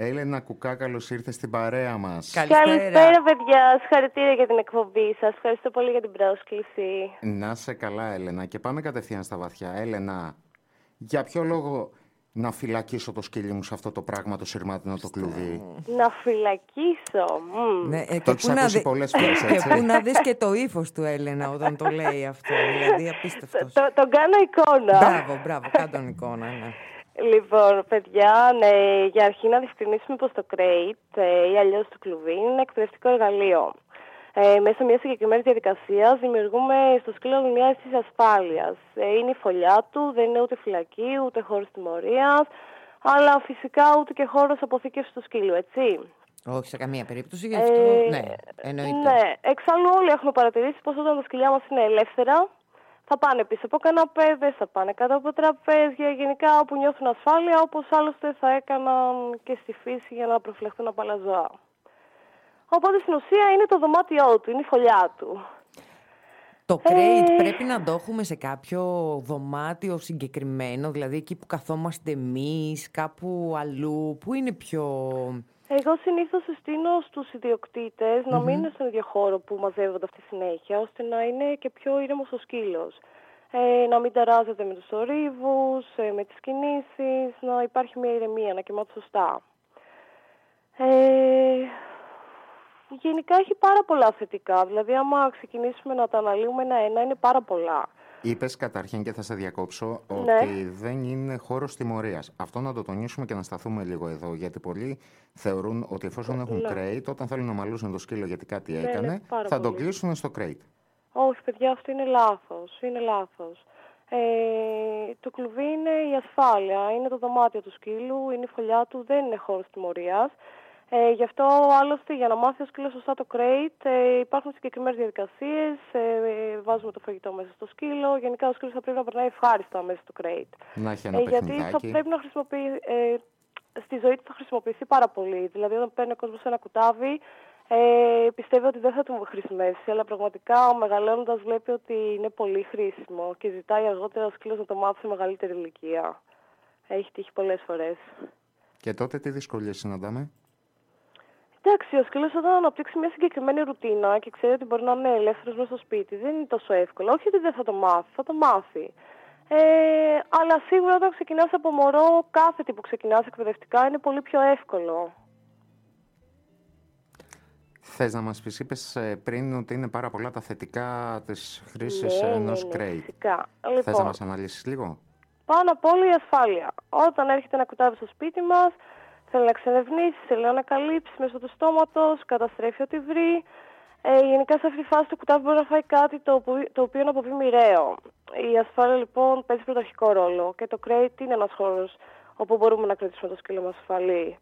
Έλενα Κουκά, καλώ ήρθε στην παρέα μας. Καλησπέρα. Καλησπέρα, παιδιά. Συγχαρητήρια για την εκπομπή σας. Ευχαριστώ πολύ για την πρόσκληση. Να σε καλά, Έλενα. Και πάμε κατευθείαν στα βαθιά. Έλενα, για ποιο λόγο να φυλακίσω το σκύλι μου σε αυτό το πράγμα το σειρμάτινο το κλουβί. Να φυλακίσω. Ναι, ε, το έχεις ακούσει δι... πολλές φορές. Και πού να δεις και το ύφος του Έλενα όταν το λέει αυτό. Δηλαδή απίστευτος. Το, τον κάνω εικόνα. Μπράβο, μπράβο, κάνω εικόνα. Ναι. Λοιπόν, παιδιά, ναι, για αρχή να διευκρινίσουμε πως το crate ε, ή αλλιώς το κλουβί είναι εκπαιδευτικό εργαλείο. Ε, μέσα μιας συγκεκριμένης διαδικασίας δημιουργούμε στο σκύλο μια αίσθηση ασφάλειας. Ε, είναι η φωλιά του, δεν είναι ούτε φυλακή, ούτε χώρος τιμωρίας, αλλά φυσικά ούτε και χώρος αποθήκευσης του σκύλου, έτσι. Όχι σε καμία περίπτωση, γι' αυτό. Ε, ναι, εννοείται. Ναι, εξάλλου όλοι έχουμε παρατηρήσει πως όταν τα σκυλιά μας είναι ελεύθερα, θα πάνε πίσω από καναπέδες, θα πάνε κάτω από τραπέζια, γενικά όπου νιώθουν ασφάλεια, όπως άλλωστε θα έκαναν και στη φύση για να προφυλαχθούν από άλλα ζώα. Οπότε στην ουσία είναι το δωμάτιό του, είναι η φωλιά του. Το crate ε... πρέπει να το έχουμε σε κάποιο δωμάτιο συγκεκριμένο, δηλαδή εκεί που καθόμαστε εμείς, κάπου αλλού, που είναι πιο... Εγώ συνήθως συστήνω στους ιδιοκτήτες να μην είναι στον ίδιο χώρο που μαζεύονται αυτή συνέχεια, ώστε να είναι και πιο ήρεμος ο σκύλος. Ε, να μην ταράζεται με τους θορύβους, ε, με τις κινήσεις, να υπάρχει μια ηρεμία, να κοιμάται σωστά. Ε, γενικά έχει πάρα πολλά θετικά. Δηλαδή, άμα ξεκινήσουμε να τα αναλύουμε ένα-ένα, είναι πάρα πολλά. Είπες καταρχήν και θα σε διακόψω ναι. ότι δεν είναι χώρος τιμωρίας. Αυτό να το τονίσουμε και να σταθούμε λίγο εδώ. Γιατί πολλοί θεωρούν ότι εφόσον έχουν ναι. κρέιτ, όταν θέλουν να μαλούσουν το σκύλο γιατί κάτι Ναι, έκανε, ναι, πάρα θα το πολύ. κλείσουν στο κρέιτ. Όχι, παιδιά, αυτό είναι λάθος. Είναι λάθος. Ε, το κλουβί είναι η ασφάλεια, είναι το δωμάτιο του σκύλου, είναι η φωλιά του, δεν είναι χώρος τιμωρίας. Ε, γι' αυτό άλλωστε για να μάθει ο σκύλος σωστά το crate ε, υπάρχουν συγκεκριμένες διαδικασίες, ε, ε, βάζουμε το φαγητό μέσα στο σκύλο, γενικά ο σκύλος θα πρέπει να περνάει ευχάριστα μέσα στο crate. Να έχει ένα Ε, γιατί θα παιχνιδάκι. πρέπει να χρησιμοποιεί, ε, στη ζωή του θα χρησιμοποιηθεί πάρα πολύ. Δηλαδή όταν παίρνει ο κόσμος ένα κουτάβι, ε, πιστεύει ότι δεν θα του χρησιμεύσει, αλλά πραγματικά ο μεγαλώνοντας βλέπει ότι είναι πολύ χρήσιμο και ζητάει αργότερα ο σκύλος να το μάθει σε μεγαλύτερη ηλικία. Έχει τύχει πολλές φορές. Και τότε τι δυσκολίες συναντάμε; Εντάξει, ο σκύλος όταν αναπτύξει μια συγκεκριμένη ρουτίνα και ξέρει ότι μπορεί να είναι ελεύθερος μέσα στο σπίτι, δεν είναι τόσο εύκολο. Όχι ότι δεν θα το μάθει, θα το μάθει. Ε, αλλά σίγουρα όταν ξεκινάς από μωρό, κάθε τι που ξεκινάς εκπαιδευτικά είναι πολύ πιο εύκολο. Θες να μας πεις, είπες πριν ότι είναι πάρα πολλά τα θετικά της χρήσης Ναι, ενός ναι, ναι, crate. φυσικά. Θες να Λοιπόν, μας αναλύσεις λίγο; πάνω απ' όλα η ασφάλεια. Όταν έρχεται ένα κουτάβι στο σπίτι μας, θέλει να ξερευνήσει, θέλει να ανακαλύψει μέσω του στόματος, καταστρέφει ό,τι βρει. Ε, γενικά σε αυτή τη φάση το κουτάβι μπορεί να φάει κάτι το, που- το οποίο να αποβεί μοιραίο. Η ασφάλεια λοιπόν παίζει πρωταρχικό ρόλο και το crate είναι ένας χώρος όπου μπορούμε να κρατήσουμε το σκύλο μας ασφαλή.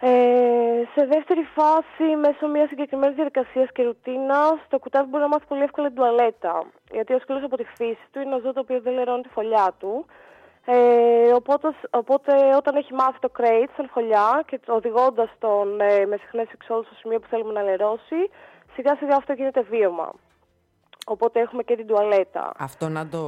Ε, σε δεύτερη φάση, μέσω μιας συγκεκριμένης διαδικασίας και ρουτίνας, το κουτάβι μπορεί να μάθει πολύ εύκολα την τουαλέτα. Γιατί ο σκύλος από τη φύση του είναι ένα ζώο το οποίο δεν λερώνει τη φωλιά του. Ε, οπότε, οπότε όταν έχει μάθει το crate σαν φωλιά και οδηγώντας τον ε, με συχνές εξόδους στο σημείο που θέλουμε να λερώσει, σιγά σιγά αυτό γίνεται βίωμα. Οπότε έχουμε και την τουαλέτα. Αυτό να το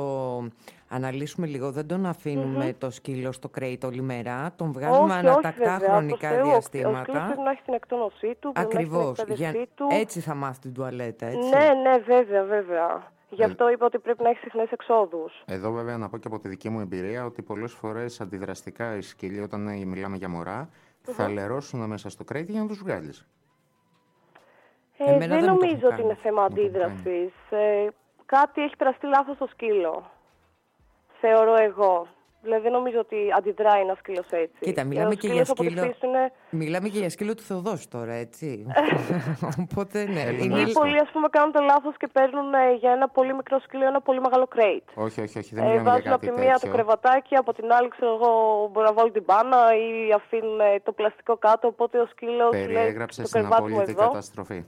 αναλύσουμε λίγο. Δεν τον αφηνουμε το σκύλο στο crate όλη μέρα. Τον βγάζουμε όχι, ανατακτά όχι, βέβαια. χρονικά προς Θεού, Ο, ο σκύλος διαστήματα. πρέπει να έχει την εκτόνωσή του, πρέπει να έχει Ακριβώς. την εκπαίδευσή του. Έτσι θα μάθει την τουαλέτα, έτσι. Ναι, ναι, βέβαια, βέβαια. Γι' αυτό είπα ότι πρέπει να έχεις συχνές εξόδους. Εδώ βέβαια να πω και από τη δική μου εμπειρία ότι πολλές φορές αντιδραστικά οι σκύλοι όταν ε, μιλάμε για μωρά θα λερώσουν μέσα στο κρέτη για να τους βγάλεις. Ε, Εμένα δεν δεν μου το νομίζω έχουν ότι είναι κάνει. θέμα Μου το έχουν αντίδρασης. Ε, κάτι έχει περαστεί λάθος στο σκύλο. Θεωρώ εγώ. Δηλαδή δεν νομίζω ότι αντιδράει ένας σκύλος έτσι. Κοίτα, Ε, μιλάμε ο και για σκύλος από τη σκύλο. φύση του είναι... Μιλάμε και για σκύλο του Θεοδόσου τώρα, έτσι. Οπότε ναι. Έλληνα. είναι- Ή Μάλιστα. πολλοί ας πούμε κάνουν το λάθος και παίρνουν ε, για ένα πολύ μικρό σκύλο ένα πολύ μεγάλο crate. Όχι, όχι, όχι, δεν Ε, μιλάμε για βάζουν από κάτι τη μία το τέτοιο. κρεβατάκι, από την άλλη ξέρω εγώ μπορεί να βάλουν την μπάνα ή αφήνουν ε, το πλαστικό κάτω, οπότε ο σκύλος λέει Περιέγραψες το στην κρεβάτι μου απόλυτη εδώ. καταστροφή.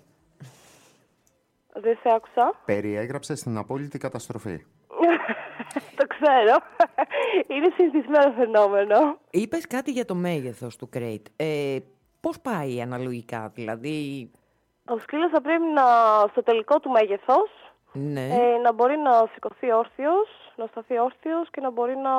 Δεν σε άκουσα. Περιέγραψες στην απόλυτη καταστροφή. το ξέρω. Είναι συνηθισμένο φαινόμενο. Είπες κάτι για το μέγεθος του crate. Ε, πώς πάει αναλογικά, δηλαδή... Ο σκύλος θα πρέπει να, στο τελικό του μέγεθος Ναι. ε, να μπορεί να σηκωθεί όρθιος, να σταθεί όρθιος και να μπορεί να,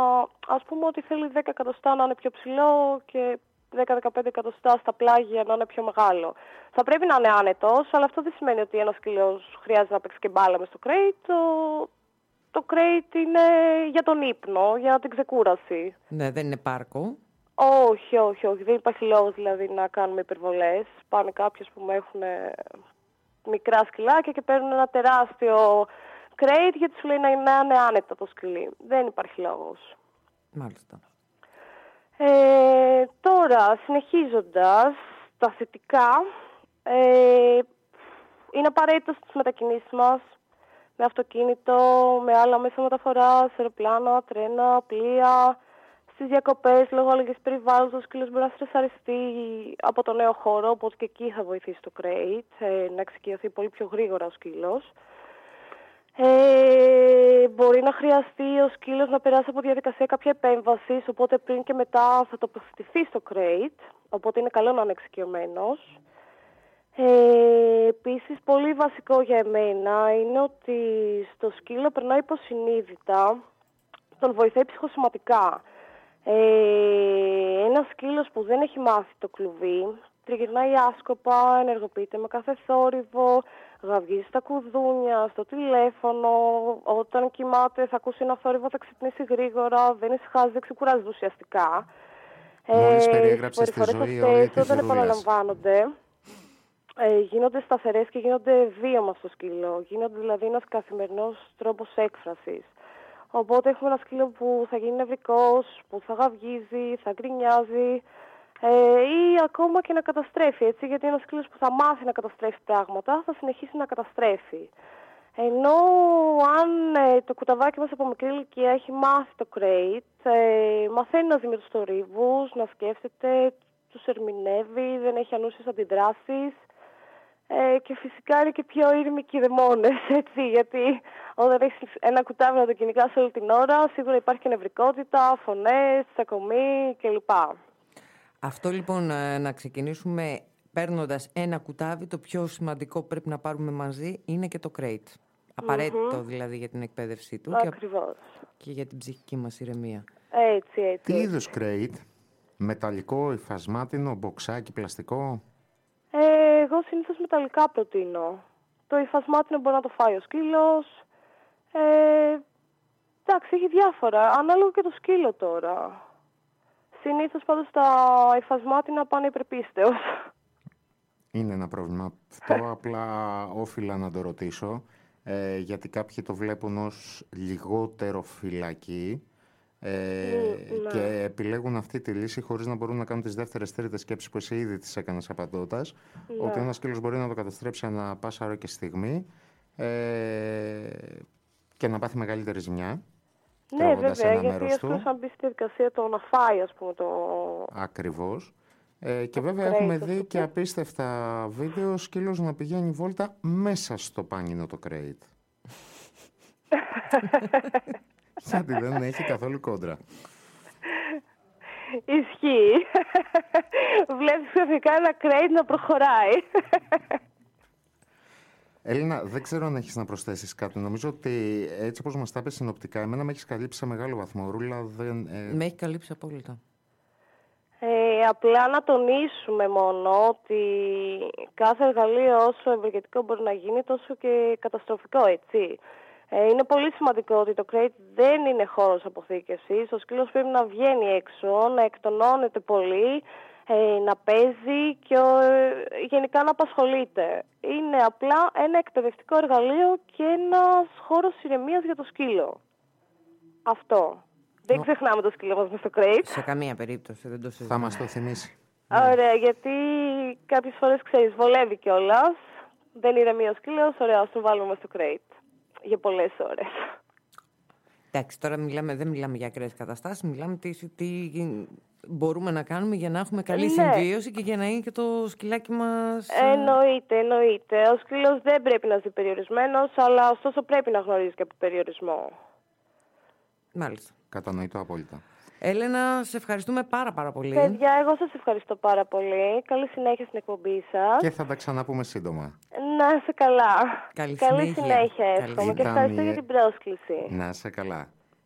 ας πούμε ότι θέλει 10 εκατοστά να είναι πιο ψηλό και 10-15 εκατοστά στα πλάγια να είναι πιο μεγάλο. Θα πρέπει να είναι άνετος, αλλά αυτό δεν σημαίνει ότι ένας σκύλος χρειάζεται να παίξει και μπάλα μες στο κρέιτ. Το, το κρέιτ είναι για τον ύπνο, για την ξεκούραση. Ναι, δεν είναι πάρκο. Όχι, όχι, όχι. Δεν υπάρχει λόγος δηλαδή να κάνουμε υπερβολές. Πάνε κάποιε που με έχουν μικρά σκυλάκια και παίρνουν ένα τεράστιο κρέιτ γιατί σου λέει να είναι άνετα το σκυλί. Δεν υπάρχει λόγος. Μάλιστα. Ε, τώρα, συνεχίζοντας, τα θετικά, ε, είναι απαραίτητο στις μετακινήσεις μας, με αυτοκίνητο, με άλλα μέσα μεταφοράς, αεροπλάνα, τρένα, πλοία, στις διακοπές, λόγω αλλαγής περιβάλλοντος, ο σκύλος μπορεί να στρεσαριστεί από το νέο χώρο, οπότε και εκεί θα βοηθήσει το crate, ε, να εξοικειωθεί πολύ πιο γρήγορα ο σκύλος. Ε, μπορεί να χρειαστεί ο σκύλος να περάσει από διαδικασία κάποια επέμβασης, οπότε πριν και μετά θα τοποθετηθεί στο crate, οπότε είναι καλό να είναι εξοικειωμένος. Ε, επίσης, πολύ βασικό για εμένα είναι ότι στο σκύλο περνάει υποσυνείδητα, τον βοηθάει ψυχοσωματικά. Ε, ένας σκύλος που δεν έχει μάθει το κλουβί, τριγυρνάει άσκοπα, ενεργοποιείται με κάθε θόρυβο, γαυγίζει στα κουδούνια, στο τηλέφωνο, όταν κοιμάται θα ακούσει ένα θόρυβο, θα ξυπνήσει γρήγορα, δεν ησυχάζει, δεν ξεκουράζει ουσιαστικά. Μόλις ε, περιέγραψες τη ζωή όλη τη όταν επαναλαμβάνονται, ε, γίνονται σταθερές και γίνονται βίωμα στο σκύλο. Γίνονται δηλαδή ένας καθημερινός τρόπος έκφρασης. Οπότε έχουμε ένα σκύλο που θα γίνει νευρικός, που θα γαυγίζει, θα γκρινιάζει ε, ή ακόμα και να καταστρέφει, έτσι, γιατί ένας σκύλος που θα μάθει να καταστρέφει πράγματα θα συνεχίσει να καταστρέφει. Ενώ αν ε, το κουταβάκι μας από μικρή ηλικία έχει μάθει το κρέιτ, ε, μαθαίνει να ζει με τους θορύβους, να σκέφτεται, τους ερμηνεύει, δεν έχει ανούσιες αντιδράσεις, ε, και φυσικά είναι και πιο ήρμοι δαιμόνες, έτσι, γιατί όταν έχεις ένα κουτάβι να το κυνηγάς όλη την ώρα, σίγουρα υπάρχει και νευρικότητα, φωνές, τσακωμή κλπ. Αυτό λοιπόν ε, να ξεκινήσουμε παίρνοντας ένα κουτάβι, το πιο σημαντικό που πρέπει να πάρουμε μαζί είναι και το crate. απαραιτητο δηλαδή για την εκπαίδευσή του Ακριβώς. και για την ψυχική μας ηρεμία. Έτσι, έτσι. Τι είδους crate, μεταλλικό, υφασμάτινο, μποξάκι, πλαστικό; Ε, εγώ συνήθως μεταλλικά προτείνω. Το υφασμάτινο μπορεί να το φάει ο σκύλος. Ε, εντάξει, έχει διάφορα. Ανάλογα και το σκύλο τώρα. Συνήθως πάντως τα υφασμάτινα πάνε υπερπίστεως. Είναι ένα πρόβλημα. Αυτό απλά όφιλα να το ρωτήσω. Ε, γιατί κάποιοι το βλέπουν ως λιγότερο φυλακή ε, ναι. και επιλέγουν αυτή τη λύση χωρίς να μπορούν να κάνουν τις δεύτερες τρίτες σκέψεις που εσύ ήδη τις έκανες απαντώντας ναι. ότι ένας σκύλος μπορεί να το καταστρέψει ανά πάσα ώρα και στιγμή ε, και να πάθει μεγαλύτερη ζημιά ναι, βέβαια, ένα γιατί αυτό σαν μπει στη διαδικασία το να φάει, ας πούμε, το... Ακριβώς. Ε, και βέβαια έχουμε δει και απίστευτα βίντεο σκύλος να πηγαίνει βόλτα μέσα στο πάνινο το κρέιτ. Γιατί δεν έχει καθόλου κόντρα. Ισχύει. Βλέπεις ξαφνικά ένα κρέιτ να προχωράει. Έλληνα, δεν ξέρω αν έχεις να προσθέσεις κάτι. Νομίζω ότι έτσι όπως μας τα είπες συνοπτικά, εμένα με έχεις καλύψει σε μεγάλο βαθμό. Ρούλα, δεν. Ε... Με έχει καλύψει απόλυτα. Ε, απλά να τονίσουμε μόνο ότι κάθε εργαλείο όσο ευεργετικό μπορεί να γίνει τόσο και καταστροφικό, έτσι. Ε, είναι πολύ σημαντικό ότι το crate δεν είναι χώρος αποθήκευσης. Ο σκύλος πρέπει να βγαίνει έξω, να εκτονώνεται πολύ, ε, να παίζει και ε, γενικά να απασχολείται. Είναι απλά ένα εκπαιδευτικό εργαλείο και ένας χώρος ηρεμίας για το σκύλο. Αυτό. Δεν ξεχνάμε το σκύλο μας με στο crate. Σε καμία περίπτωση, δεν το συζητάμε. Θα μας το θυμίσει. Ωραία, γιατί κάποιες φορές, ξέρεις, βολεύει κιόλας. Δεν ηρεμεί ο σκύλος, ωραία, ας το βάλουμε στο crate. Για πολλές ώρες. Εντάξει, τώρα μιλάμε, δεν μιλάμε για ακραίες καταστάσεις, μιλάμε τι, τι μπορούμε να κάνουμε για να έχουμε καλή ναι. συμβίωση και για να είναι και το σκυλάκι μας... Ε, εννοείται, εννοείται. Ο σκύλος δεν πρέπει να ζει περιορισμένος, αλλά ωστόσο πρέπει να γνωρίζει και από περιορισμό. Μάλιστα. Κατανοητό απόλυτα. Έλενα, σε ευχαριστούμε πάρα πάρα πολύ. Παιδιά, εγώ σας ευχαριστώ πάρα πολύ. Καλή συνέχεια στην εκπομπή σας. Και θα τα ξαναπούμε σύντομα. Να είσαι καλά. Καλή, Καλή συνέχεια, συνέχεια εύχομαι. Και ευχαριστώ για την πρόσκληση. Να είσαι καλά.